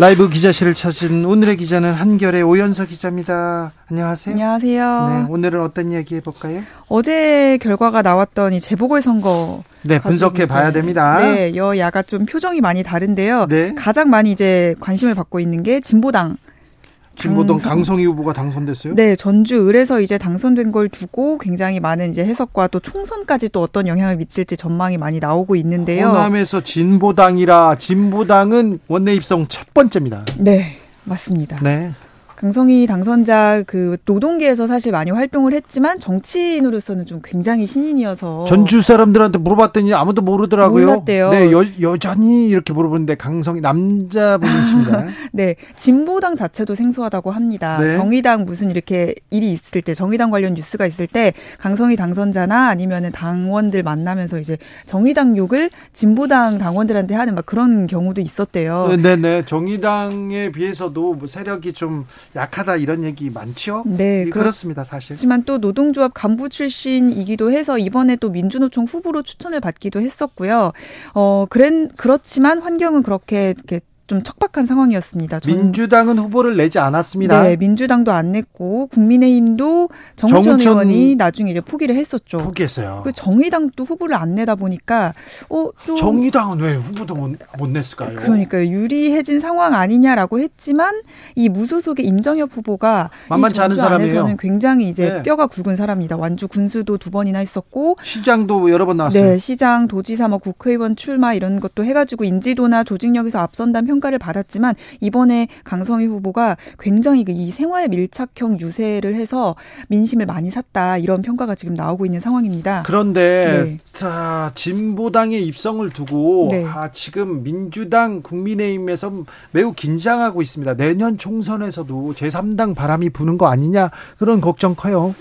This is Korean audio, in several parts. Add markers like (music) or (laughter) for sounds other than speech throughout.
라이브 기자실을 찾은 오늘의 기자는 한결의 오연서 기자입니다. 안녕하세요. 안녕하세요. 네, 오늘은 어떤 이야기 해볼까요? 어제 결과가 나왔던 이 재보궐 선거. 네, 분석해 봐야 됩니다. 네, 여야가 좀 표정이 많이 다른데요. 네. 가장 많이 이제 관심을 받고 있는 게 진보당. 진보당 강성, 강성희 후보가 당선됐어요? 네, 전주 을에서 이제 당선된 걸 두고 굉장히 많은 이제 해석과 또 총선까지 또 어떤 영향을 미칠지 전망이 많이 나오고 있는데요. 호남에서 진보당이라 진보당은 원내 입성 첫 번째입니다. 네, 맞습니다. 네. 강성희 당선자 그 노동계에서 사실 많이 활동을 했지만 정치인으로서는 좀 굉장히 신인이어서 전주 사람들한테 물어봤더니 아무도 모르더라고요. 몰랐대요. 네, 여, 여전히 이렇게 물어보는데 강성희 남자분이십니다. (laughs) 네, 진보당 자체도 생소하다고 합니다. 네. 정의당 무슨 이렇게 일이 있을 때 정의당 관련 뉴스가 있을 때 강성희 당선자나 아니면은 당원들 만나면서 이제 정의당 욕을 진보당 당원들한테 하는 막 그런 경우도 있었대요. 네, 네, 네. 정의당에 비해서도 뭐 세력이 좀 약하다 이런 얘기 많죠? 네, 그렇습니다, 사실. 하지만 또 노동조합 간부 출신이기도 해서 이번에 또 민주노총 후보로 추천을 받기도 했었고요. 어, 그랬, 그렇지만 환경은 그렇게 이렇게 좀 척박한 상황이었습니다. 민주당은 후보를 내지 않았습니다. 네, 민주당도 안 냈고 국민의힘도 정우천, 정우천 의원이 나중에 이제 포기를 했었죠. 포기했어요. 그 정의당도 후보를 안 내다 보니까 어, 좀 정의당은 왜 후보도 못, 못 냈을까요? 그러니까요. 유리해진 상황 아니냐라고 했지만 이 무소속의 임정엽 후보가 만만치 않은 사람이에요. 굉장히 이제 네. 뼈가 굵은 사람입니다. 완주 군수도 두 번이나 했었고 시장도 여러 번 나왔어요. 네, 시장, 도지사, 뭐 국회의원 출마 이런 것도 해가지고 인지도나 조직력에서 앞선다는 평 평가를 받았지만 이번에 강성희 후보가 굉장히 그이 생활 밀착형 유세를 해서 민심을 많이 샀다 이런 평가가 지금 나오고 있는 상황입니다. 그런데 네. 자 진보당의 입성을 두고 네. 아, 지금 민주당 국민의힘에서 매우 긴장하고 있습니다. 내년 총선에서도 제3당 바람이 부는 거 아니냐 그런 걱정 커요.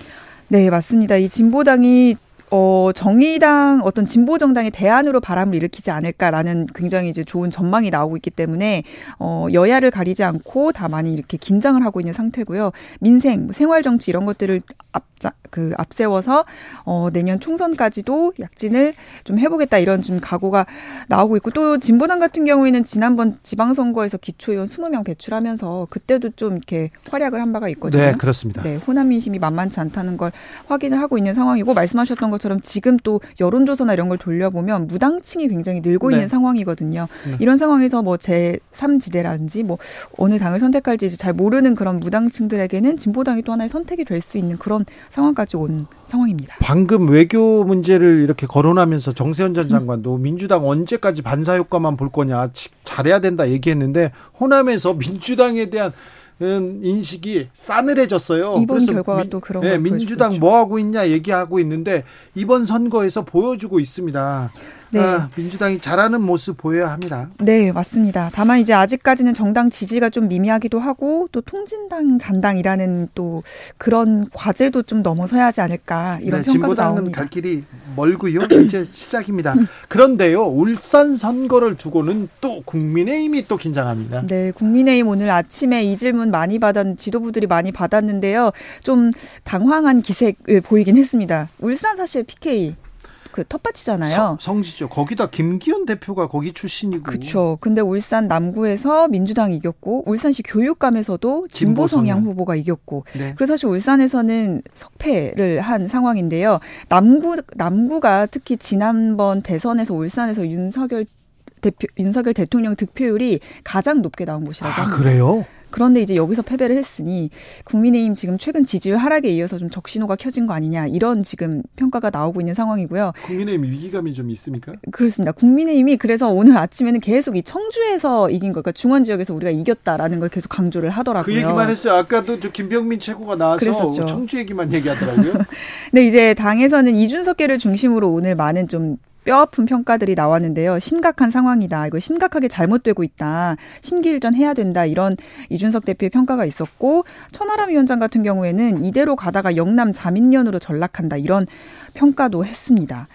네, 맞습니다. 이 진보당이 어, 정의당 어떤 진보 정당의 대안으로 바람을 일으키지 않을까라는 굉장히 이제 좋은 전망이 나오고 있기 때문에 어, 여야를 가리지 않고 다 많이 이렇게 긴장을 하고 있는 상태고요. 민생, 뭐 생활 정치 이런 것들을 앞자 그 앞세워서 어, 내년 총선까지도 약진을 좀 해보겠다 이런 좀 각오가 나오고 있고 또 진보당 같은 경우에는 지난번 지방선거에서 기초의원 20명 배출하면서 그때도 좀 이렇게 활약을 한 바가 있거든요. 네, 그렇습니다. 네, 호남 민심이 만만치 않다는 걸 확인을 하고 있는 상황이고 말씀하셨던 것 처럼 지금 또 여론조사나 이런 걸 돌려보면 무당층이 굉장히 늘고 네. 있는 상황이거든요. 네. 이런 상황에서 뭐 제3지대라든지 뭐 어느 당을 선택할지 잘 모르는 그런 무당층들에게는 진보당이 또 하나의 선택이 될 수 있는 그런 상황까지 온 상황입니다. 방금 외교 문제를 이렇게 거론하면서 정세현 전 장관도 음. 민주당 언제까지 반사 효과만 볼 거냐 잘해야 된다 얘기했는데 호남에서 민주당에 대한 음, 인식이 싸늘해졌어요. 이번 결과가 미, 또 그런 네, 민주당 뭐 하고 있냐 얘기하고 있는데 이번 선거에서 보여주고 있습니다. 네. 아, 민주당이 잘하는 모습 보여야 합니다. 네, 맞습니다. 다만 이제 아직까지는 정당 지지가 좀 미미하기도 하고 또 통진당 잔당이라는 또 그런 과제도 좀 넘어서야 하지 않을까 이런 네, 평가도 진보당은 나옵니다. 갈 길이 멀고요. (clears throat) 이제 시작입니다. 그런데요, 울산 선거를 두고는 또 국민의힘이 또 긴장합니다. 네, 국민의힘 오늘 아침에 이 질문 많이 받았 지도부들이 많이 받았는데요. 좀 당황한 기색을 보이긴 했습니다. 울산 사실 PK 그 텃밭이잖아요. 성, 지죠 거기다 김기현 대표가 거기 출신이고. 그렇죠. 근데 울산 남구에서 민주당이 이겼고 울산시 교육감에서도 진보 성향 후보가 이겼고. 네. 그래서 사실 울산에서는 석패를 한 상황인데요. 남구 남구가 특히 지난번 대선에서 울산에서 윤석열 대표 윤석열 대통령 득표율이 가장 높게 나온 곳이라고 아, 합니다. 그래요? 그런데 이제 여기서 패배를 했으니 국민의힘 지금 최근 지지율 하락에 이어서 좀 적신호가 켜진 거 아니냐 이런 지금 평가가 나오고 있는 상황이고요. 국민의힘 위기감이 좀 있습니까? 그렇습니다. 국민의힘이 그래서 오늘 아침에는 계속 이 청주에서 이긴 거, 그러니까 중원 지역에서 우리가 이겼다라는 걸 계속 강조를 하더라고요. 그 얘기만 했어요. 아까도 저 김병민 최고가 나와서 그랬었죠. 청주 얘기만 얘기하더라고요. (laughs) 네, 이제 당에서는 이준석계를 중심으로 오늘 많은 좀 뼈아픈 평가들이 나왔는데요. 심각한 상황이다. 이거 심각하게 잘못되고 있다. 심기일전 해야 된다. 이런 이준석 대표의 평가가 있었고 천하람 위원장 같은 경우에는 이대로 가다가 영남 자민련으로 전락한다. 이런 평가도 했습니다.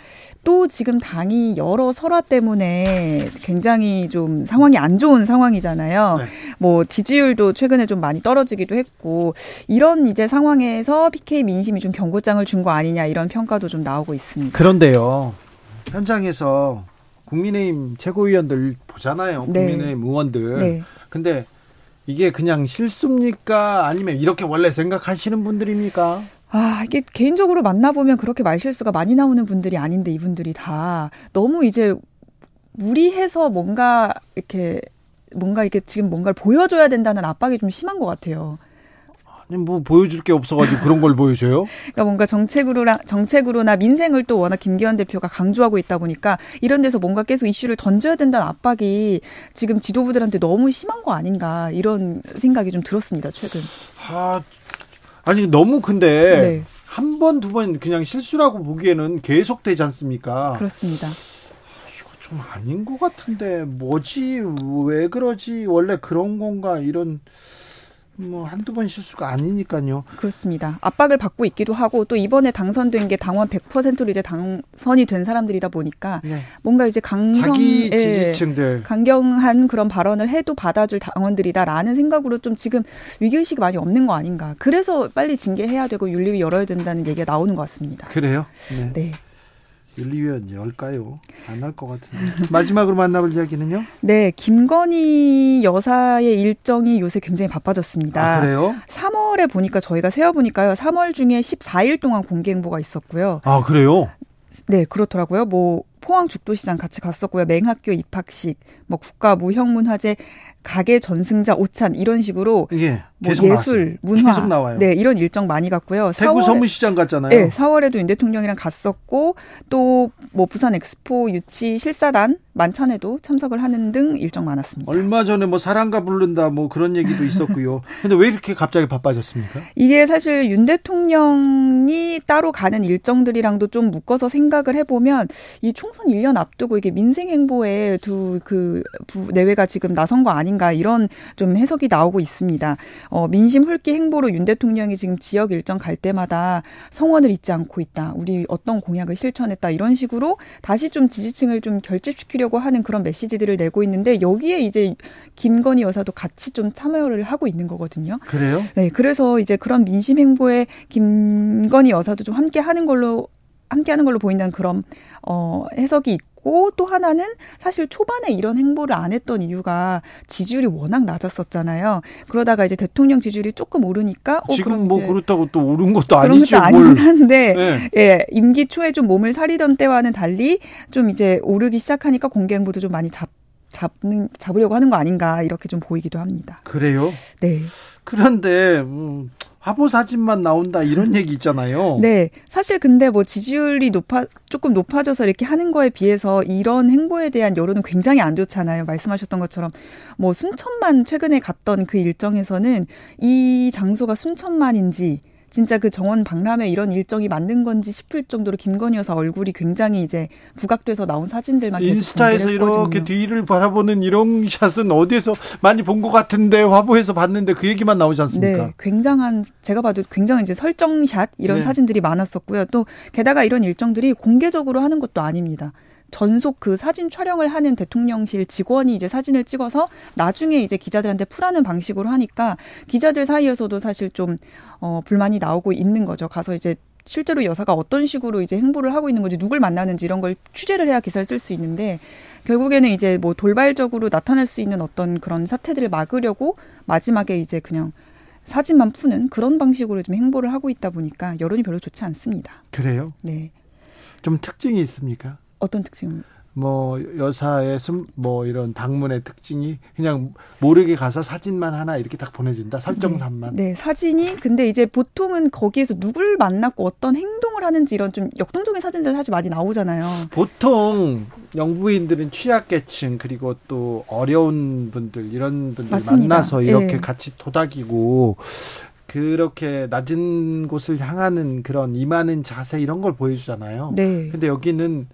또 지금 당이 여러 설화 때문에 굉장히 좀 상황이 안 좋은 상황이잖아요. 네. 뭐 지지율도 최근에 좀 많이 떨어지기도 했고 이런 이제 상황에서 PK 민심이 좀 경고장을 준 거 아니냐 이런 평가도 좀 나오고 있습니다. 그런데요. 현장에서 국민의힘 최고위원들 보잖아요. 네. 국민의힘 의원들. 네. 근데 이게 그냥 실수입니까? 아니면 이렇게 원래 생각하시는 분들입니까? 아, 이게 개인적으로 만나보면 그렇게 말실수가 많이 나오는 분들이 아닌데 이분들이 다 너무 이제 무리해서 뭔가 이렇게 뭔가 이렇게 지금 뭔가를 보여줘야 된다는 압박이 좀 심한 것 같아요. 아니 뭐 보여줄 게 없어가지고 그런 걸 보여줘요? (laughs) 그러니까 뭔가 정책으로나 정책으로나 민생을 또 워낙 김기현 대표가 강조하고 있다 보니까 이런 데서 뭔가 계속 이슈를 던져야 된다는 압박이 지금 지도부들한테 너무 심한 거 아닌가 이런 생각이 좀 들었습니다 최근. 아 아니 너무 근데 네. 한 번 두 번 그냥 실수라고 보기에는 계속 되지 않습니까? 그렇습니다. 이거 좀 아닌 것 같은데 뭐지 왜 그러지 원래 그런 건가 이런 뭐 한두 번 실수가 아니니까요. 그렇습니다. 압박을 받고 있기도 하고 또 이번에 당선된 게 당원 100%로 이제 당선이 된 사람들이다 보니까 네. 뭔가 이제 강경 자기 지지층들 강경한 그런 발언을 해도 받아줄 당원들이다라는 생각으로 좀 지금 위기 의식이 많이 없는 거 아닌가. 그래서 빨리 징계해야 되고 윤리위 열어야 된다는 얘기가 나오는 것 같습니다. 그래요? 네. 네. 윤리위원 열까요? 안 할 것 같은데. (laughs) 마지막으로 만나볼 이야기는요? 네, 김건희 여사의 일정이 요새 굉장히 바빠졌습니다. 아, 그래요? 3월에 보니까 저희가 세어보니까요. 3월 중에 14일 동안 공개 행보가 있었고요. 아, 그래요? 네, 그렇더라고요. 뭐 포항 죽도시장 같이 갔었고요. 맹학교 입학식, 뭐 국가무형문화재 가게 전승자 오찬 이런 식으로 예, 뭐 예술, 나왔어요. 문화 계속 나와요. 네, 이런 일정 많이 갔고요. 대구 서문시장 갔잖아요. 네, 4월에도 윤 대통령이랑 갔었고 또 뭐 부산 엑스포 유치 실사단 만찬에도 참석을 하는 등 일정 많았습니다. 얼마 전에 뭐 사랑가 부른다 뭐 그런 얘기도 (laughs) 있었고요. 근데 왜 이렇게 갑자기 바빠졌습니까? 이게 사실 윤 대통령이 따로 가는 일정들이랑도 좀 묶어서 생각을 해보면 이 총선 1년 앞두고 이게 민생 행보에 두 그 내외가 지금 나선 거 아닌가 이런 좀 해석이 나오고 있습니다. 어, 민심 훑기 행보로 윤 대통령이 지금 지역 일정 갈 때마다 성원을 잊지 않고 있다. 우리 어떤 공약을 실천했다. 이런 식으로 다시 좀 지지층을 좀 결집시키려 하려고 하는 그런 메시지들을 내고 있는데 여기에 이제 김건희 여사도 같이 좀 참여를 하고 있는 거거든요. 그래요? 네, 그래서 이제 그런 민심 행보에 김건희 여사도 좀 함께 하는 걸로 함께 하는 걸로 보인다는 그런 어 해석이 있고 있고 또 하나는 사실 초반에 이런 행보를 안 했던 이유가 지지율이 워낙 낮았었잖아요. 그러다가 이제 대통령 지지율이 조금 오르니까 어, 지금 뭐 그렇다고 또 오른 것도 아니죠. 그런 것도 아니긴 한데 네. 예, 임기 초에 좀 몸을 사리던 때와는 달리 좀 이제 오르기 시작하니까 공개 행보도 좀 많이 잡 잡는 잡으려고 하는 거 아닌가 이렇게 좀 보이기도 합니다. 그래요? 네. 그런데 음, 화보 사진만 나온다 이런 얘기 있잖아요. (laughs) 네. 사실 근데 뭐 지지율이 높아 조금 높아져서 이렇게 하는 거에 비해서 이런 행보에 대한 여론은 굉장히 안 좋잖아요. 말씀하셨던 것처럼 뭐 순천만 최근에 갔던 그 일정에서는 이 장소가 순천만인지 진짜 그 정원 박람회 이런 일정이 맞는 건지 싶을 정도로 김건희 여사 얼굴이 굉장히 이제 부각돼서 나온 사진들만 인스타에서 이렇게 뒤를 바라보는 이런 샷은 어디에서 많이 본 것 같은데 화보에서 봤는데 그 얘기만 나오지 않습니까? 네, 굉장한 제가 봐도 굉장히 이제 설정샷 이런 네. 사진들이 많았었고요. 또 게다가 이런 일정들이 공개적으로 하는 것도 아닙니다. 전속 그 사진 촬영을 하는 대통령실 직원이 이제 사진을 찍어서 나중에 이제 기자들한테 풀하는 방식으로 하니까 기자들 사이에서도 사실 좀 어, 불만이 나오고 있는 거죠. 가서 이제 실제로 여사가 어떤 식으로 이제 행보를 하고 있는 건지 누굴 만나는지 이런 걸 취재를 해야 기사를 쓸 수 있는데 결국에는 이제 뭐 돌발적으로 나타날 수 있는 어떤 그런 사태들을 막으려고 마지막에 이제 그냥 사진만 푸는 그런 방식으로 좀 행보를 하고 있다 보니까 여론이 별로 좋지 않습니다. 그래요? 네. 좀 특징이 있습니까? 어떤 특징? 뭐 여사의 숨, 뭐 이런 방문의 특징이 그냥 모르게 가서 사진만 하나 이렇게 딱 보내준다 설정산만. 네, 네, 사진이 근데 이제 보통은 거기에서 누굴 만났고 어떤 행동을 하는지 이런 좀 역동적인 사진들 사실 많이 나오잖아요. 보통 영부인들은 취약계층 그리고 또 어려운 분들 이런 분들 맞습니다. 만나서 이렇게 네. 같이 도닥이고 그렇게 낮은 곳을 향하는 그런 임하는 자세 이런 걸 보여주잖아요. 네. 근데 여기는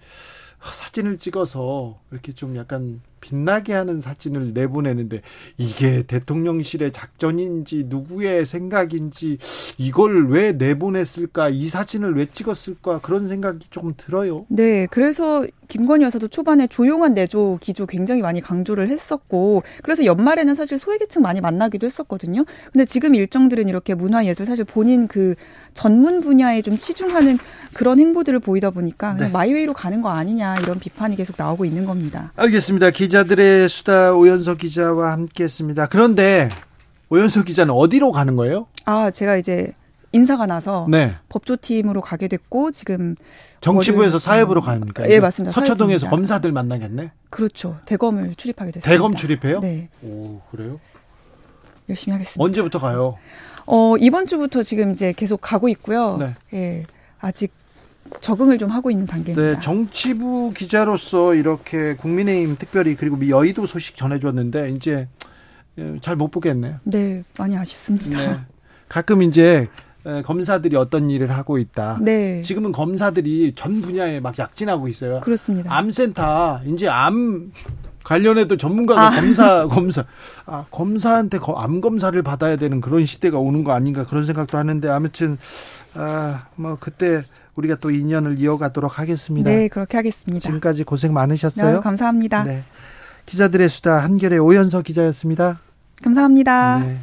사진을 찍어서 이렇게 좀 약간 빛나게 하는 사진을 내보내는데 이게 대통령실의 작전인지 누구의 생각인지 이걸 왜 내보냈을까 이 사진을 왜 찍었을까 그런 생각이 조금 들어요. 네, 그래서 김건희 여사도 초반에 조용한 내조 기조 굉장히 많이 강조를 했었고 그래서 연말에는 사실 소외계층 많이 만나기도 했었거든요. 근데 지금 일정들은 이렇게 문화예술 사실 본인 그 전문 분야에 좀 치중하는 그런 행보들을 보이다 보니까 네. 마이웨이로 가는 거 아니냐 이런 비판이 계속 나오고 있는 겁니다. 알겠습니다. 기 자들의 수다 오연석 기자와 함께했습니다. 그런데 오연석 기자는 어디로 가는 거예요? 아, 제가 이제 인사가 나서 네. 법조팀으로 가게 됐고 지금 정치부에서 사회부로 가니까. 예, 맞습니다. 서초동에서 사회부입니다. 검사들 만나겠네. 그렇죠. 대검을 출입하게 됐습니다. 대검 출입해요? 네. 오, 그래요? 열심히 하겠습니다. 언제부터 가요? 어, 이번 주부터 지금 이제 계속 가고 있고요. 네. 예. 아직 적응을 좀 하고 있는 단계입니다. 네, 정치부 기자로서 이렇게 국민의힘 특별히 그리고 여의도 소식 전해줬는데 이제 잘 못 보겠네요. 네, 많이 아쉽습니다. 네. 가끔 이제 검사들이 어떤 일을 하고 있다. 네. 지금은 검사들이 전 분야에 막 약진하고 있어요. 그렇습니다. 암센터 이제 암 관련해도 전문가가 아. 검사 검사 아 검사한테 암 검사를 받아야 되는 그런 시대가 오는 거 아닌가 그런 생각도 하는데 아무튼 아뭐 그때 우리가 또 인연을 이어가도록 하겠습니다. 네, 그렇게 하겠습니다. 지금까지 고생 많으셨어요. 네, 감사합니다. 네. 기자들의 수다 한결의 오연서 기자였습니다. 감사합니다. 네.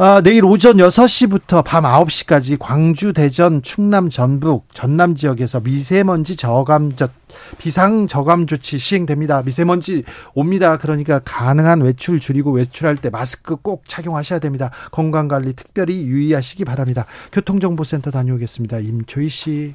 아, 내일 오전 6시부터 밤 9시까지 광주, 대전, 충남, 전북, 전남 지역에서 미세먼지 저감적 비상 저감 조치 시행됩니다. 미세먼지 옵니다. 그러니까 가능한 외출 줄이고 외출할 때 마스크 꼭 착용하셔야 됩니다. 건강 관리 특별히 유의하시기 바랍니다. 교통정보센터 다녀오겠습니다. 임초희 씨.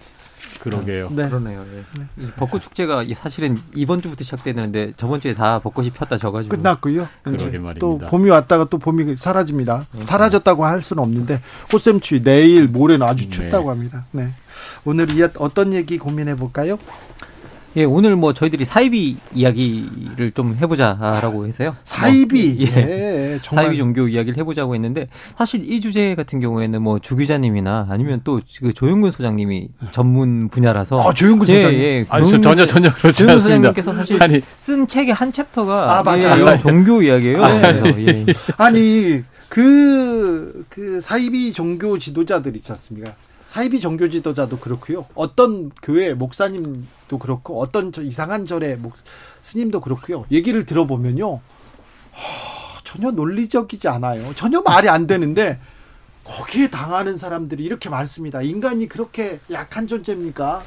그러게요. 네. 그러네요. 예. 벚꽃 축제가 사실은 이번 주부터 시작되는데 저번 주에 다 벚꽃이 폈다 져가지고 끝났고요. 그러게 말입니다. 또 봄이 왔다가 또 봄이 사라집니다. 네. 사라졌다고 할 수는 없는데 꽃샘추위 내일 모레는 아주 네. 춥다고 네. 합니다. 네. 오늘 이 어떤 얘기 고민해 볼까요? 예, 오늘 뭐 저희들이 사이비 이야기를 좀 해보자라고 해서요. 사이비, 뭐, 예, 예 사이비 종교 이야기를 해보자고 했는데 사실 이 주제 같은 경우에는 뭐 주 기자님이나 아니면 또 그 조형근 소장님이 전문 분야라서 아 조형근 예, 소장님, 예, 아니, 저, 전혀 전혀 그렇지 않습니다. 소장님께서 사실 아니. 쓴 책의 한 챕터가 아 맞아요 예, 종교 이야기예요. 아, 그래서 예. 아니 그그 그 사이비 종교 지도자들 있지 않습니까? 사이비 종교 지도자도 그렇고요. 어떤 교회 목사님도 그렇고 어떤 이상한 절의 목, 스님도 그렇고요. 얘기를 들어보면요. 허, 전혀 논리적이지 않아요. 전혀 말이 안 되는데 거기에 당하는 사람들이 이렇게 많습니다. 인간이 그렇게 약한 존재입니까?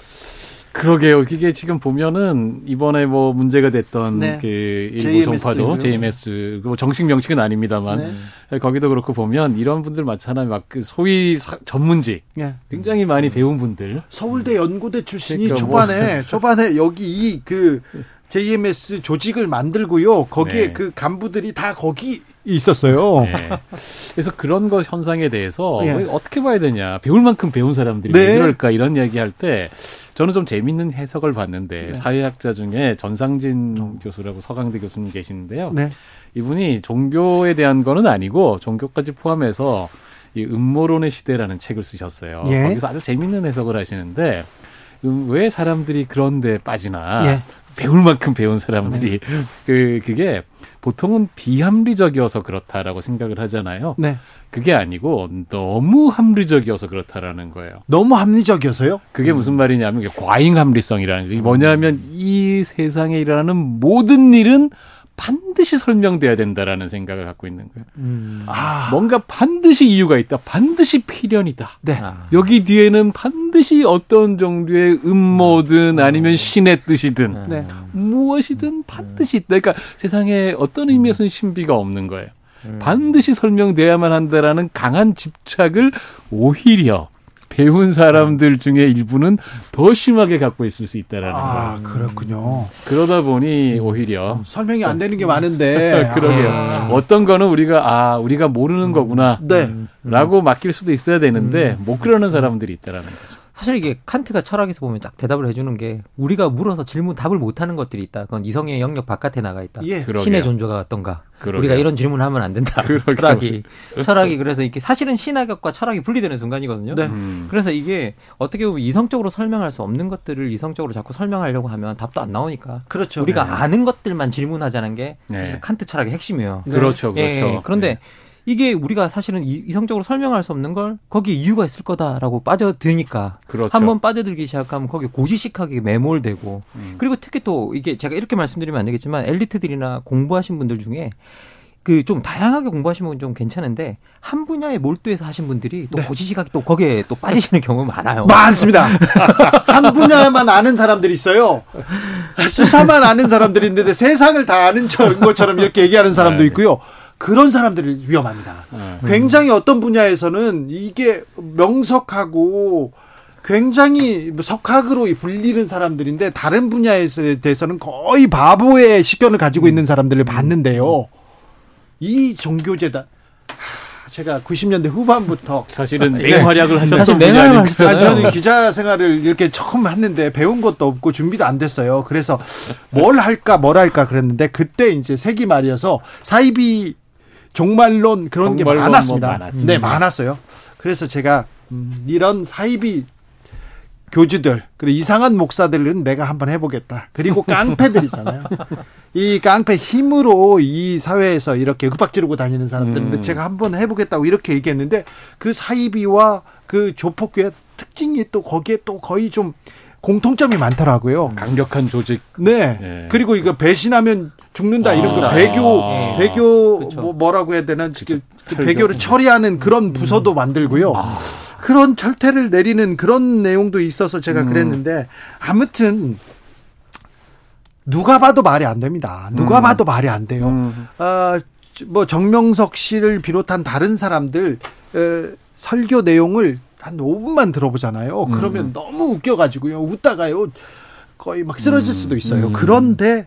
그러게요. 이게 지금 보면은 이번에 뭐 문제가 됐던 네. 그 일부 종파도 JMS 뭐 정식 명칭은 아닙니다만 네. 거기도 그렇고 보면 이런 분들 마찬가지 막 그 소위 사, 전문직 네. 굉장히 많이 배운 분들 서울대 연구대 출신이 그러니까 초반에 뭐. 초반에 (laughs) 여기 이그 JMS 조직을 만들고요. 거기에 네. 그 간부들이 다 거기 있었어요. 네. 그래서 그런 것 현상에 대해서 네. 어떻게 봐야 되냐. 배울 만큼 배운 사람들이 네. 왜 그럴까 이런 이야기 할 때 저는 좀 재밌는 해석을 봤는데 네. 사회학자 중에 전상진 어. 교수라고 서강대 교수님 계시는데요. 네. 이분이 종교에 대한 거는 아니고 종교까지 포함해서 이 음모론의 시대라는 책을 쓰셨어요. 예. 거기서 아주 재밌는 해석을 하시는데 음, 왜 사람들이 그런 데 빠지나 예. 배울 만큼 배운 사람들이 네. 그 그게 보통은 비합리적이어서 그렇다라고 생각을 하잖아요. 네. 그게 아니고 너무 합리적이어서 그렇다라는 거예요. 너무 합리적이어서요? 그게 음. 무슨 말이냐면 과잉 합리성이라는 게 뭐냐면 이 세상에 일어나는 모든 일은 반드시 설명돼야 된다라는 생각을 갖고 있는 거예요. 음. 아. 뭔가 반드시 이유가 있다. 반드시 필연이다. 네. 아. 여기 뒤에는 반드시 어떤 정도의 음모든 음. 아니면 신의 뜻이든 네. 무엇이든 반드시 있다. 그러니까 세상에 어떤 의미에서는 신비가 없는 거예요. 음. 반드시 설명돼야만 한다라는 강한 집착을 오히려 배운 사람들 중에 일부는 더 심하게 갖고 있을 수 있다라는 아, 거. 그렇군요. 그러다 보니 오히려 설명이 안 되는 게 많은데 (laughs) 그러게요. 아. 어떤 거는 우리가 아 우리가 모르는 거구나. 네. 라고 맡길 수도 있어야 되는데 못 그러는 사람들이 있다라는 거죠. 사실 이게 칸트가 철학에서 보면 딱 대답을 해주는 게 우리가 물어서 질문 답을 못하는 것들이 있다. 그건 이성의 영역 바깥에 나가 있다. 예. 신의 존재가 어떤가. 그러게요. 우리가 이런 질문을 하면 안 된다. 그러게요. (laughs) 철학이 철학이 그래서 이게 사실은 신학과 철학이 분리되는 순간이거든요. 네. 음. 그래서 이게 어떻게 보면 이성적으로 설명할 수 없는 것들을 이성적으로 자꾸 설명하려고 하면 답도 안 나오니까. 그렇죠. 우리가 네. 아는 것들만 질문하자는 게 네. 사실 칸트 철학의 핵심이에요. 그렇죠, 예, 그렇죠. 예, 그런데 네. 이게 우리가 사실은 이성적으로 설명할 수 없는 걸 거기에 이유가 있을 거다라고 빠져드니까 그렇죠. 한번 빠져들기 시작하면 거기에 고지식하게 매몰되고 음. 그리고 특히 또 이게 제가 이렇게 말씀드리면 안 되겠지만 엘리트들이나 공부하신 분들 중에 그좀 다양하게 공부하시는 분좀 괜찮은데 한 분야에 몰두해서 하신 분들이 또 네. 고지식하게 또 거기에 또 빠지시는 경우가 많아요. 많습니다. (laughs) 한 분야만 아는 사람들이 있어요. 수사만 아는 사람들이 있는데 세상을 다 아는 것처럼 이렇게 얘기하는 사람도 네, 네. 있고요. 그런 사람들이 위험합니다. 네. 굉장히 어떤 분야에서는 이게 명석하고 굉장히 석학으로 불리는 사람들인데 다른 분야에 대해서는 거의 바보의 시견을 가지고 있는 사람들을 봤는데요. 이 종교재단 제가 90년대 후반부터 사실은 맹활약을 하셨던 사실 맹활약을 하셨잖아요. 저는 기자 생활을 이렇게 처음 했는데 배운 것도 없고 준비도 안 됐어요. 그래서 뭘 할까 뭘 할까 그랬는데 그때 이제 세기 말이어서 사이비 종말론 그런 게 많았습니다. 뭐 네, 많았어요. 그래서 제가 음, 이런 사이비 교주들 그리고 이상한 목사들은 내가 한번 해보겠다. 그리고 깡패들이잖아요. (laughs) 이 깡패 힘으로 이 사회에서 이렇게 윽박 지르고 다니는 사람들은 음. 제가 한번 해보겠다고 이렇게 얘기했는데 그 사이비와 그 조폭교의 특징이 또 거기에 또 거의 좀 공통점이 많더라고요. 강력한 조직. 네. 네. 그리고 이거 배신하면 죽는다 아, 이런 거 배교 아, 배교 그쵸. 뭐 뭐라고 해야 되나 그 배교를 처리하는 그런 음. 부서도 음. 만들고요. 아. 그런 철퇴를 내리는 그런 내용도 있어서 제가 음. 그랬는데 아무튼 누가 봐도 말이 안 됩니다. 누가 음. 봐도 말이 안 돼요. 음. 어, 뭐 정명석 씨를 비롯한 다른 사람들 어, 설교 내용을 한 5분만 들어보잖아요. 그러면 너무 웃겨가지고요. 웃다가요. 거의 막 쓰러질 수도 있어요. 그런데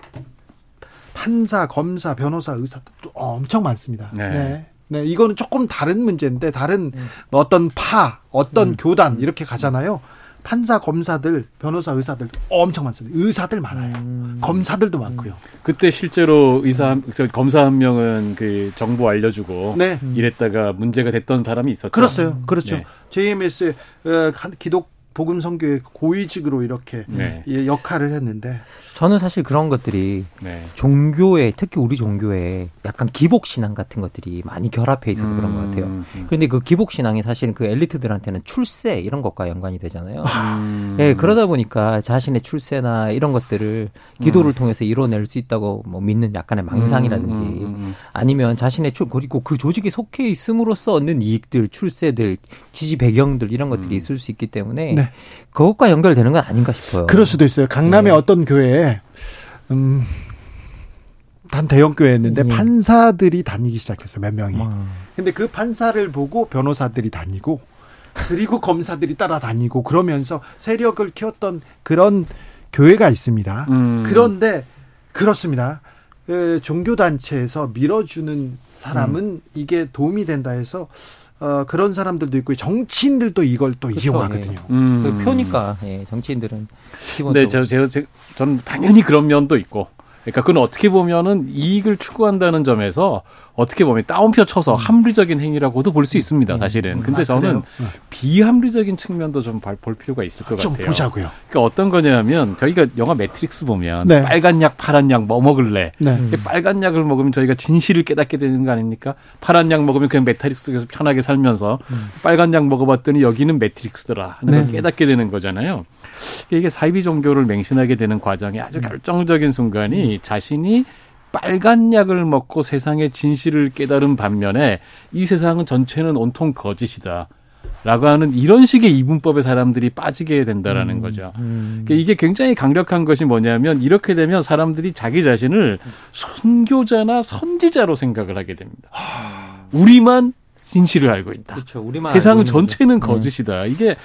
판사, 검사, 변호사, 의사 도 엄청 많습니다. 네. 네. 네. 이거는 조금 다른 문제인데 다른 음. 어떤 파, 어떤 음. 교단 이렇게 가잖아요. 판사, 검사들, 변호사, 의사들 엄청 많습니다. 의사들 많아요. 음. 검사들도 많고요. 그때 실제로 의사, 검사 한 명은 그 정보 알려주고 네. 이랬다가 문제가 됐던 사람이 있었죠. 그렇어요. 그렇죠. 네. JMS 어, 기독 복음 선교의 고위직으로 이렇게 네. 역할을 했는데 저는 사실 그런 것들이 네. 종교에 특히 우리 종교에 약간 기복 신앙 같은 것들이 많이 결합해 있어서 음, 그런 것 같아요. 음. 그런데 그 기복 신앙이 사실은 그 엘리트들한테는 출세 이런 것과 연관이 되잖아요. 음. 네, 그러다 보니까 자신의 출세나 이런 것들을 기도를 음. 통해서 이뤄낼 수 있다고 뭐 믿는 약간의 망상이라든지 음, 음, 아니면 자신의 출 그리고 그 조직에 속해 있음으로써 얻는 이익들, 출세들, 지지 배경들 이런 것들이 있을 수 있기 때문에 네. 그것과 연결되는 건 아닌가 싶어요. 그럴 수도 있어요. 강남의 네. 어떤 교회에 음, 단 대형 교회였는데 예. 판사들이 다니기 시작했어요. 몇 명이. 와. 근데 그 판사를 보고 변호사들이 다니고 그리고 (laughs) 검사들이 따라다니고 그러면서 세력을 키웠던 그런 교회가 있습니다. 음. 그런데 그렇습니다. 그 종교 단체에서 밀어주는 사람은 음. 이게 도움이 된다 해서 어, 그런 사람들도 있고 정치인들도 이걸 또 그렇죠. 이용하거든요. 예. 음. 그 표니까 예, 정치인들은 기본적으로. 네, 저 제가 저는 당연히 그런 면도 있고 그러니까 그건 어떻게 보면은 이익을 추구한다는 점에서 어떻게 보면 따옴표 쳐서 음. 합리적인 행위라고도 볼 수 있습니다, 음. 사실은. 근데 아, 저는 네. 비합리적인 측면도 좀 볼 필요가 있을 것좀 같아요. 보자고요. 그러니까 어떤 거냐면 저희가 영화 매트릭스 보면 네. 빨간 약, 파란 약 뭐 먹을래? 네. 빨간 약을 먹으면 저희가 진실을 깨닫게 되는 거 아닙니까? 파란 약 먹으면 그냥 매트릭스 속에서 편하게 살면서 음. 빨간 약 먹어봤더니 여기는 매트릭스더라 하는 걸 네. 깨닫게 되는 거잖아요. 이게 사이비 종교를 맹신하게 되는 과정이 아주 결정적인 순간이 자신이 빨간 약을 먹고 세상의 진실을 깨달은 반면에 이 세상은 전체는 온통 거짓이다. 라고 하는 이런 식의 이분법에 사람들이 빠지게 된다라는 음, 거죠. 음. 그러니까 이게 굉장히 강력한 것이 뭐냐면 이렇게 되면 사람들이 자기 자신을 선교자나 선지자로 생각을 하게 됩니다. 우리만 진실을 알고 있다. 그렇죠. 우리만 세상 전체는 거죠. 거짓이다. 음. 이게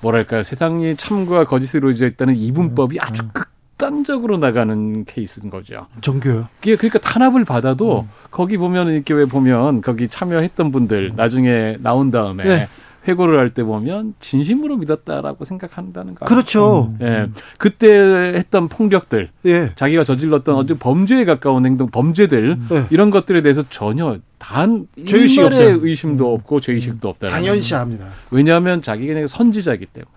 뭐랄까 세상이 참과 거짓으로 이루어져 있다는 이분법이 음. 아주 음. 극단적으로 나가는 케이스인 거죠. 종교요? 그게 그러니까 탄압을 받아도 음. 거기 보면 이렇게 왜 보면 거기 참여했던 분들 나중에 나온 다음에 네. 회고를 할 때 보면 진심으로 믿었다라고 생각한다는 거. 그렇죠. 음. 예. 그때 했던 폭력들, 예. 자기가 저질렀던 어떤 범죄에 가까운 행동, 범죄들 음. 네. 이런 것들에 대해서 전혀 단 죄의식 없어요. 의심도 음. 없고 죄의식도 없다. 당연시합니다. 왜냐하면 자기가 선지자이기 때문에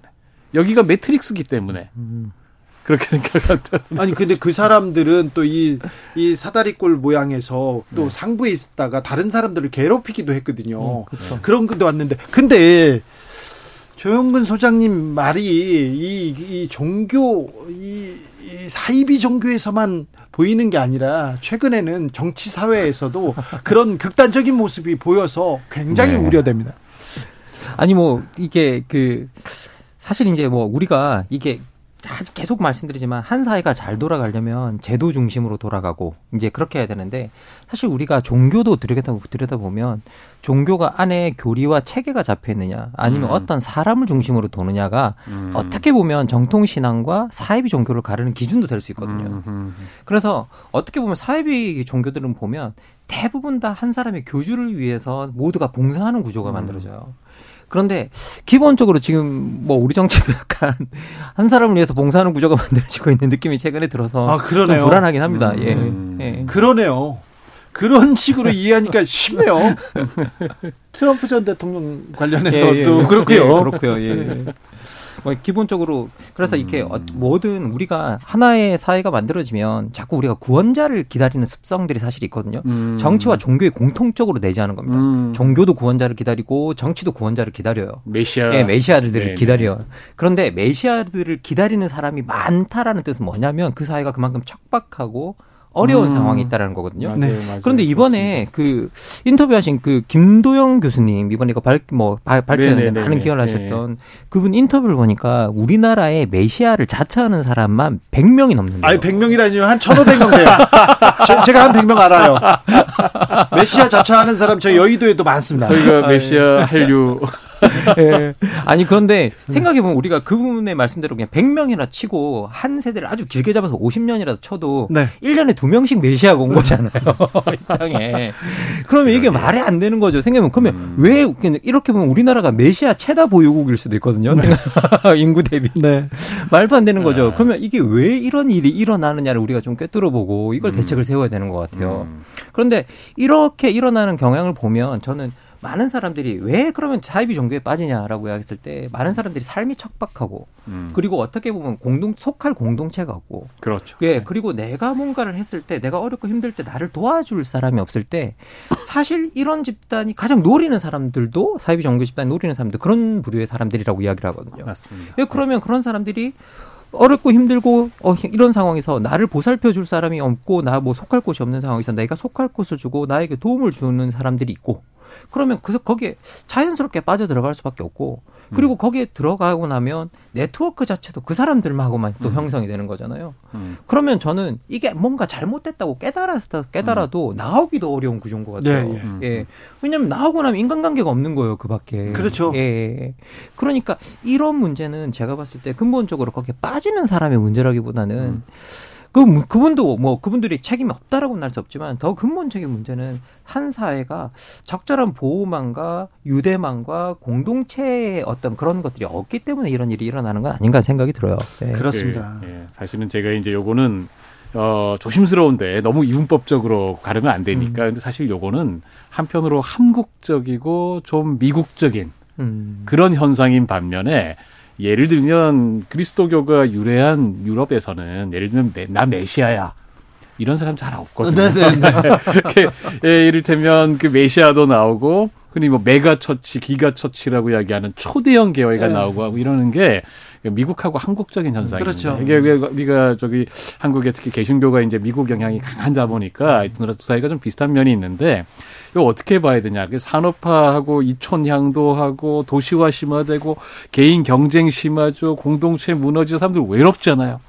여기가 매트릭스기 때문에. 음. 그렇게 생각한다. 아니 근데 그 사람들은 또 이 이 사다리꼴 모양에서 또 네. 상부에 있다가 다른 사람들을 괴롭히기도 했거든요. 음. 그런 것도 왔는데 근데 조영근 소장님 말이 이, 이 종교 이, 이 사이비 종교에서만 보이는 게 아니라 최근에는 정치 사회에서도 (laughs) 그런 극단적인 모습이 보여서 굉장히 네. 우려됩니다. 아니 뭐 이게 그 사실 이제 뭐 우리가 이게 계속 말씀드리지만 한 사회가 잘 돌아가려면 제도 중심으로 돌아가고 이제 그렇게 해야 되는데 사실 우리가 종교도 들여다 들여다 보면 종교가 안에 교리와 체계가 잡혀 있느냐 아니면 음. 어떤 사람을 중심으로 도느냐가 음. 어떻게 보면 정통 신앙과 사이비 종교를 가르는 기준도 될 수 있거든요. 음, 음, 음. 그래서 어떻게 보면 사이비 종교들은 보면 대부분 다 한 사람의 교주를 위해서 모두가 봉사하는 구조가 음. 만들어져요. 그런데 기본적으로 지금 뭐 우리 정치도 약간 (laughs) 한 사람을 위해서 봉사하는 구조가 만들어지고 있는 느낌이 최근에 들어서 아, 그러네요. 불안하긴 합니다. 음. 예. 예. 그러네요. 그런 식으로 (laughs) 이해하니까 쉽네요. (laughs) 트럼프 전 대통령 관련해서도 예, 예. 그렇고요. 예, 그렇고요. 예. 뭐 기본적으로 그래서 이렇게 음. 뭐든 우리가 하나의 사회가 만들어지면 자꾸 우리가 구원자를 기다리는 습성들이 사실 있거든요. 음. 정치와 종교에 공통적으로 내지하는 겁니다. 음. 종교도 구원자를 기다리고 정치도 구원자를 기다려요. 메시아. 네, 메시아들을 네네. 기다려요. 그런데 메시아들을 기다리는 사람이 많다라는 뜻은 뭐냐면 그 사회가 그만큼 척박하고 어려운 음. 상황이 있다라는 거거든요. 맞아요, 네. 맞아요. 그런데 이번에 맞습니다. 그 인터뷰하신 그 김도영 교수님 이번에 이거 밝뭐 밝혔는데 많은 기여를 하셨던 그분 인터뷰를 보니까 우리나라에 메시아를 자처하는 사람만 100명이 넘는데요. 아니 100명이라니요. 한 1,500명 돼요. (laughs) 제 가 한 100명 알아요. 메시아 자처하는 사람 저 여의도에도 많습니다. 저희가 메시아 한류 (laughs) 예. 아니 그런데 생각해 보면 우리가 그분의 말씀대로 그냥 100명이나 치고 한 세대를 아주 길게 잡아서 50년이라도 쳐도 네. 1년에 2명씩 메시아가 온 거잖아요. (laughs) 이 땅에. 그러면 이게 말이 안 되는 거죠. 생각해보면 그러면 음. 왜 이렇게 보면 우리나라가 메시아 최다 보유국일 수도 있거든요. 네. (laughs) 인구 대비. 네. 말도 안 되는 거죠. 네. 그러면 이게 왜 이런 일이 일어나느냐를 우리가 좀 꿰뚫어보고 이걸 음. 대책을 세워야 되는 것 같아요. 음. 그런데 이렇게 일어나는 경향을 보면 저는 많은 사람들이 왜 그러면 사이비 종교에 빠지냐라고 이야기했을 때 많은 사람들이 삶이 척박하고 음. 그리고 어떻게 보면 공동 속할 공동체가 없고 그렇죠. 예, 네. 그리고 내가 뭔가를 했을 때 내가 어렵고 힘들 때 나를 도와줄 사람이 없을 때 사실 이런 집단이 가장 노리는 사람들도 사이비 종교 집단이 노리는 사람들 그런 부류의 사람들이라고 이야기를 하거든요. 맞습니다. 예, 그러면 그런 사람들이 어렵고 힘들고 어, 이런 상황에서 나를 보살펴 줄 사람이 없고 나 뭐 속할 곳이 없는 상황에서 내가 속할 곳을 주고 나에게 도움을 주는 사람들이 있고 그러면 그 거기에 자연스럽게 빠져 들어갈 수밖에 없고 그리고 음. 거기에 들어가고 나면 네트워크 자체도 그 사람들하고만 또 음. 형성이 되는 거잖아요. 음. 그러면 저는 이게 뭔가 잘못됐다고 깨달았다 깨달아도 음. 나오기도 어려운 구조인 것 같아요. 네, 예. 예. 왜냐하면 나오고 나면 인간관계가 없는 거예요, 그 밖에. 그렇죠. 예. 그러니까 이런 문제는 제가 봤을 때 근본적으로 거기에 빠지는 사람의 문제라기보다는 음. 그 그분도 뭐 그분들이 책임이 없다라고는 할 수 없지만 더 근본적인 문제는 한 사회가 적절한 보호망과 유대망과 공동체의 어떤 그런 것들이 없기 때문에 이런 일이 일어나는 건 아닌가 생각이 들어요. 네. 그렇습니다. 그, 예, 사실은 제가 이제 요거는 어, 조심스러운데 너무 이분법적으로 가르면 안 되니까. 음. 근데 사실 요거는 한편으로 한국적이고 좀 미국적인 음. 그런 현상인 반면에 예를 들면 그리스도교가 유래한 유럽에서는 예를 들면 나 메시아야. 이런 사람 잘 없거든요. 네네. 네. (laughs) 예, 이를테면 그 메시아도 나오고, 흔히 뭐 megachurch, gigachurch라고 이야기하는 초대형 교회가 네. 나오고 하고 이러는 게 미국하고 한국적인 현상이죠. 그렇죠. 이게 우리가 저기 한국에 특히 개신교가 이제 미국 영향이 강하다 보니까 두 사이가 좀 비슷한 면이 있는데 이거 어떻게 봐야 되냐. 그 산업화하고 이촌 향도 하고 도시화 심화되고 개인 경쟁 심하죠. 공동체 무너지고 사람들 외롭잖아요.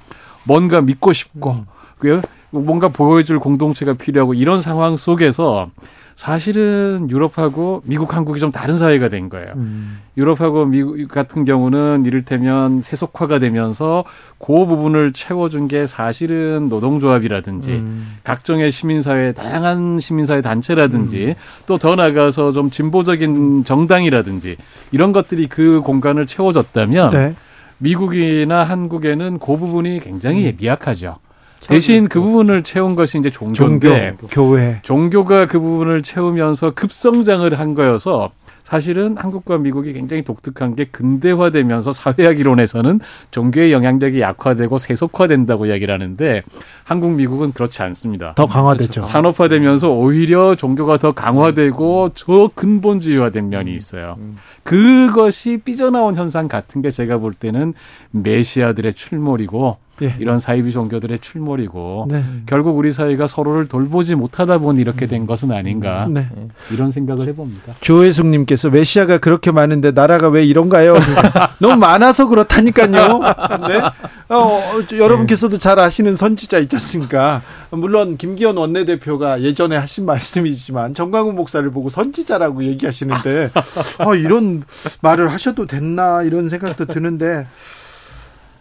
뭔가 믿고 싶고. 음. 그 뭔가 보여줄 공동체가 필요하고 이런 상황 속에서 사실은 유럽하고 미국, 한국이 좀 다른 사회가 된 거예요. 음. 유럽하고 미국 같은 경우는 이를테면 세속화가 되면서 그 부분을 채워준 게 사실은 노동조합이라든지 음. 각종의 시민사회, 다양한 시민사회 단체라든지 음. 또더 나가서 좀 진보적인 정당이라든지 이런 것들이 그 공간을 채워줬다면 네. 미국이나 한국에는 그 부분이 굉장히 음. 미약하죠. 대신 그 부분을 채운 것이 이제 종교인데 종교, 교회 종교가 그 부분을 채우면서 급성장을 한 거여서 사실은 한국과 미국이 굉장히 독특한 게 근대화되면서 사회학 이론에서는 종교의 영향력이 약화되고 세속화된다고 이야기를 하는데 한국 미국은 그렇지 않습니다. 더 강화됐죠. 그렇죠. 산업화되면서 오히려 종교가 더 강화되고 저 근본주의화된 면이 음. 있어요. 음. 그것이 삐져나온 현상 같은 게 제가 볼 때는 메시아들의 출몰이고 예. 이런 사이비 종교들의 출몰이고 네. 결국 우리 사회가 서로를 돌보지 못하다 보니 이렇게 된 것은 아닌가 네. 이런 생각을 해봅니다. 조혜숙님께서 메시아가 그렇게 많은데 나라가 왜 이런가요? (laughs) 너무 많아서 그렇다니까요. 네. 어, 여러분께서도 잘 아시는 선지자 있지 않습니까? 물론 김기현 원내대표가 예전에 하신 말씀이지만 정광훈 목사를 보고 선지자라고 얘기하시는데 어, 이런 말을 하셔도 됐나 이런 생각도 드는데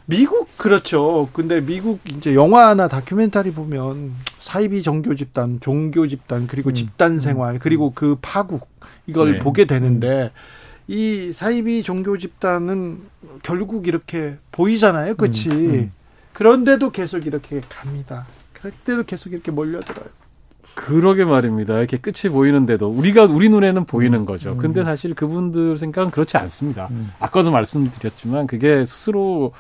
미국 그렇죠. 근데 미국 이제 영화나 다큐멘터리 보면 사이비 종교 집단, 종교 집단 그리고 음. 집단 생활 그리고 그 파국 이걸 네. 보게 되는데 이 사이비 종교 집단은 결국 이렇게 보이잖아요. 그렇지. 음, 음. 그런데도 계속 이렇게 갑니다. 그때도 계속 이렇게 몰려들어요. 그러게 말입니다. 이렇게 끝이 보이는데도 우리가 우리 눈에는 보이는 음, 거죠. 근데 사실 그분들 생각은 그렇지 않습니다. 아까도 말씀드렸지만 그게 스스로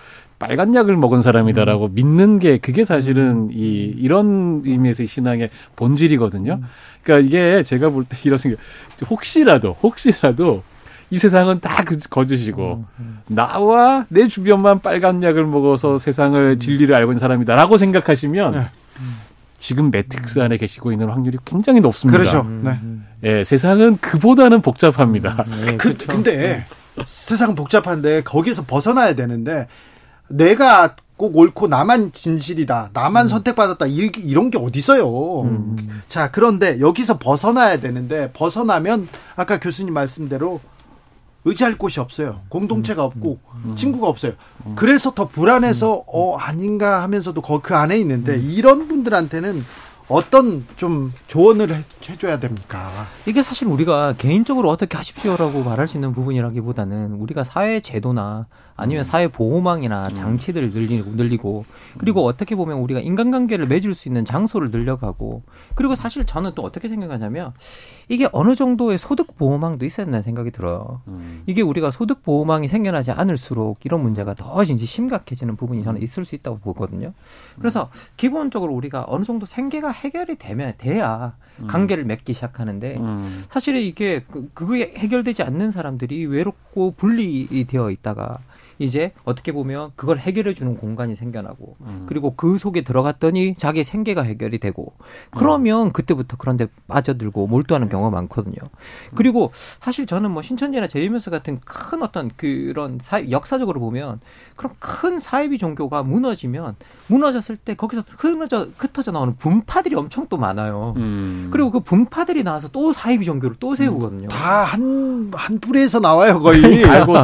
빨간 약을 먹은 사람이다라고 음. 믿는 게 그게 사실은 음. 이 이런 의미에서의 신앙의 본질이거든요. 음. 그러니까 이게 제가 볼 때 이런 생각 혹시라도 혹시라도 이 세상은 다 그 거짓이고 음, 나와 내 주변만 빨간 약을 먹어서 세상을 진리를 알고 있는 사람이다라고 생각하시면 네. 지금 매트릭스 안에 계시고 있는 확률이 굉장히 높습니다. 그렇죠. 네. 예, 세상은 그보다는 복잡합니다. 네, 그, 그렇죠. 근데 세상은 복잡한데 거기서 벗어나야 되는데 내가 꼭 옳고 나만 진실이다. 나만 음. 선택받았다. 이런 게 어디 있어요. 음. 자, 그런데 여기서 벗어나야 되는데 벗어나면 아까 교수님 말씀대로 의지할 곳이 없어요. 공동체가 음. 없고 음. 친구가 없어요. 음. 그래서 더 불안해서 음. 어 아닌가 하면서도 그 안에 있는데 이런 분들한테는 어떤 좀 조언을 해, 줘야 됩니까? 이게 사실 우리가 개인적으로 어떻게 하십시오라고 말할 수 있는 부분이라기보다는 우리가 사회 제도나 아니면 음. 사회 보호망이나 음. 장치들을 늘리고 늘리고 그리고 음. 어떻게 보면 우리가 인간관계를 맺을 수 있는 장소를 늘려가고 그리고 사실 저는 또 어떻게 생각하냐면 이게 어느 정도의 소득 보호망도 있어야 된다는 생각이 들어요. 이게 우리가 소득 보호망이 생겨나지 않을수록 이런 문제가 더 이제 심각해지는 부분이 저는 있을 수 있다고 보거든요. 그래서 기본적으로 우리가 어느 정도 생계가 해결이 되면 돼야 관계를 맺기 시작하는데 사실 이게 그, 그게 해결되지 않는 사람들이 외롭고 분리되어 있다가 이제 어떻게 보면 그걸 해결해 주는 공간이 생겨나고 음. 그리고 그 속에 들어갔더니 자기 생계가 해결이 되고 그러면 음. 그때부터 그런데 빠져들고 몰두하는 경우가 많거든요. 그리고 사실 저는 뭐 신천지나 제이면스 같은 큰 어떤 그런 사, 역사적으로 보면 그런 큰 사이비 종교가 무너지면 무너졌을 때 거기서 흩어져 흩어져 나오는 분파들이 엄청 또 많아요. 음. 그리고 그 분파들이 나와서 또 사이비 종교를 또 세우거든요. 다 한한 뿌리에서 나와요 거의. (laughs) 알고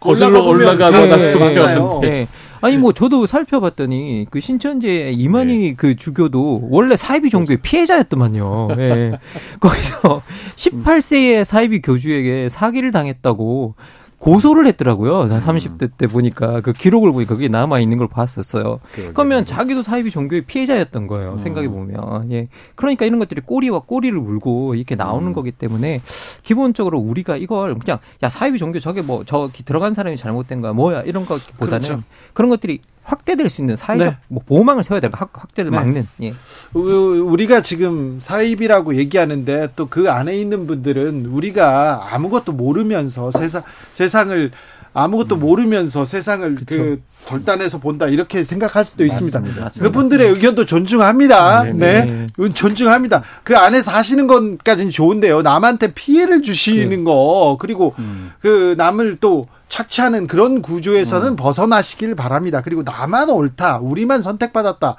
거슬러 올라가거나 네, 네, 네. 아니 뭐 저도 살펴봤더니 그 신천지의 이만희 네. 그 주교도 원래 사이비 종교의 피해자였더만요. 네. (laughs) 거기서 18세의 사이비 교주에게 사기를 당했다고 고소를 했더라고요. 음. 30대 때 보니까 그 기록을 보니까 그게 남아 있는 걸 봤었어요. 그러면 자기도 사이비 종교의 피해자였던 거예요. 음. 생각해 보면. 예. 그러니까 이런 것들이 꼬리와 꼬리를 물고 이렇게 나오는 음. 거기 때문에 기본적으로 우리가 이걸 그냥 야 사이비 종교 저게 뭐 저기 들어간 사람이 잘못된 거야 뭐야 이런 것보다는 그렇죠. 그런 것들이 확대될 수 있는 사회적 네. 뭐 보호망을 세워야 되는 확대를 네. 막는. 예. 우리가 지금 사입이라고 얘기하는데 또 그 안에 있는 분들은 우리가 아무것도 모르면서 세상 세상을 아무것도 음. 모르면서 세상을 그쵸. 그 절단해서 본다 이렇게 생각할 수도 맞습니다. 있습니다. 맞습니다. 그분들의 의견도 존중합니다. 네, 네. 네. 네. 존중합니다. 그 안에서 하시는 것까지는 좋은데요. 남한테 피해를 주시는 네. 거 그리고 음. 그 남을 또 착취하는 그런 구조에서는 음. 벗어나시길 바랍니다. 그리고 나만 옳다. 우리만 선택받았다.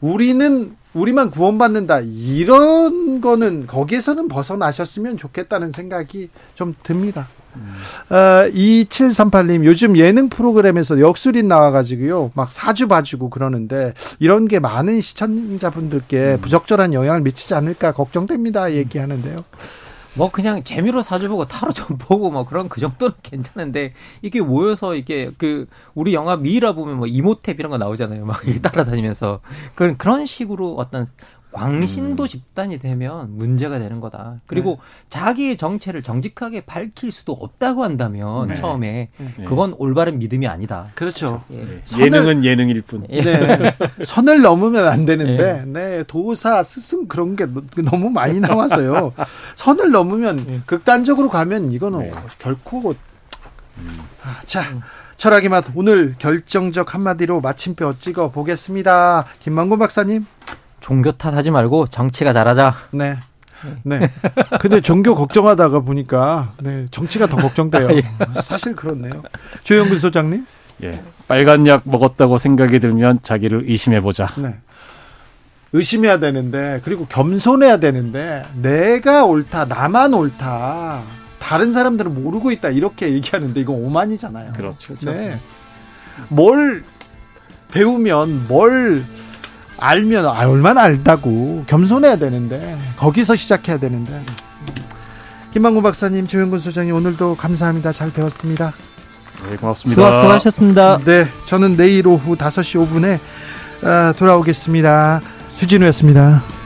우리는 우리만 구원받는다 이런 거는 거기에서는 벗어나셨으면 좋겠다는 생각이 좀 듭니다. 음. 어, 2738님, 요즘 예능 프로그램에서 역술인 나와가지고요, 막 사주 봐주고 그러는데, 이런 게 많은 시청자분들께 음. 부적절한 영향을 미치지 않을까 걱정됩니다. 얘기하는데요. 뭐 그냥 재미로 사주 보고 타로 좀 (laughs) 보고 뭐 그런 그 정도는 괜찮은데 이게 모여서 이게 그 우리 영화 미라 보면 뭐 이모탭 이런 거 나오잖아요. 막 (laughs) 따라다니면서 그런 그런 식으로 어떤 광신도 음. 집단이 되면 문제가 되는 거다. 그리고 네. 자기의 정체를 정직하게 밝힐 수도 없다고 한다면 네. 처음에 네. 그건 올바른 믿음이 아니다. 그렇죠. 예. 네. 예능은 예능일 뿐. 예. 네. (laughs) 선을 넘으면 안 되는데, 예. 네, 도사, 스승 그런 게 너무 많이 나와서요. 선을 넘으면 예. 극단적으로 가면 이거는 네. 결코 음. 아, 자. 철학의 맛 오늘 결정적 한마디로 마침표 찍어 보겠습니다. 김만곤 박사님. 종교 탓하지 말고 정치가 잘하자. 네. 네. 근데 종교 걱정하다가 보니까 네, 정치가 더 걱정돼요. 예. 사실 그렇네요. 조영근 소장님. 예. 빨간 약 먹었다고 생각이 들면 자기를 의심해 보자. 네. 의심해야 되는데 그리고 겸손해야 되는데 내가 옳다, 나만 옳다. 다른 사람들은 모르고 있다 이렇게 얘기하는데 이건 오만이잖아요. 그렇죠. 네. 뭘 배우면 뭘 알면 아 얼마나 알다고. 겸손해야 되는데 거기서 시작해야 되는데. 김만구 박사님 조영근 소장님 오늘도 감사합니다. 잘 배웠습니다. 네 고맙습니다. 수고, 수고하셨습니다. 네 저는 내일 오후 5시 5분에 어, 돌아오겠습니다. 주진우였습니다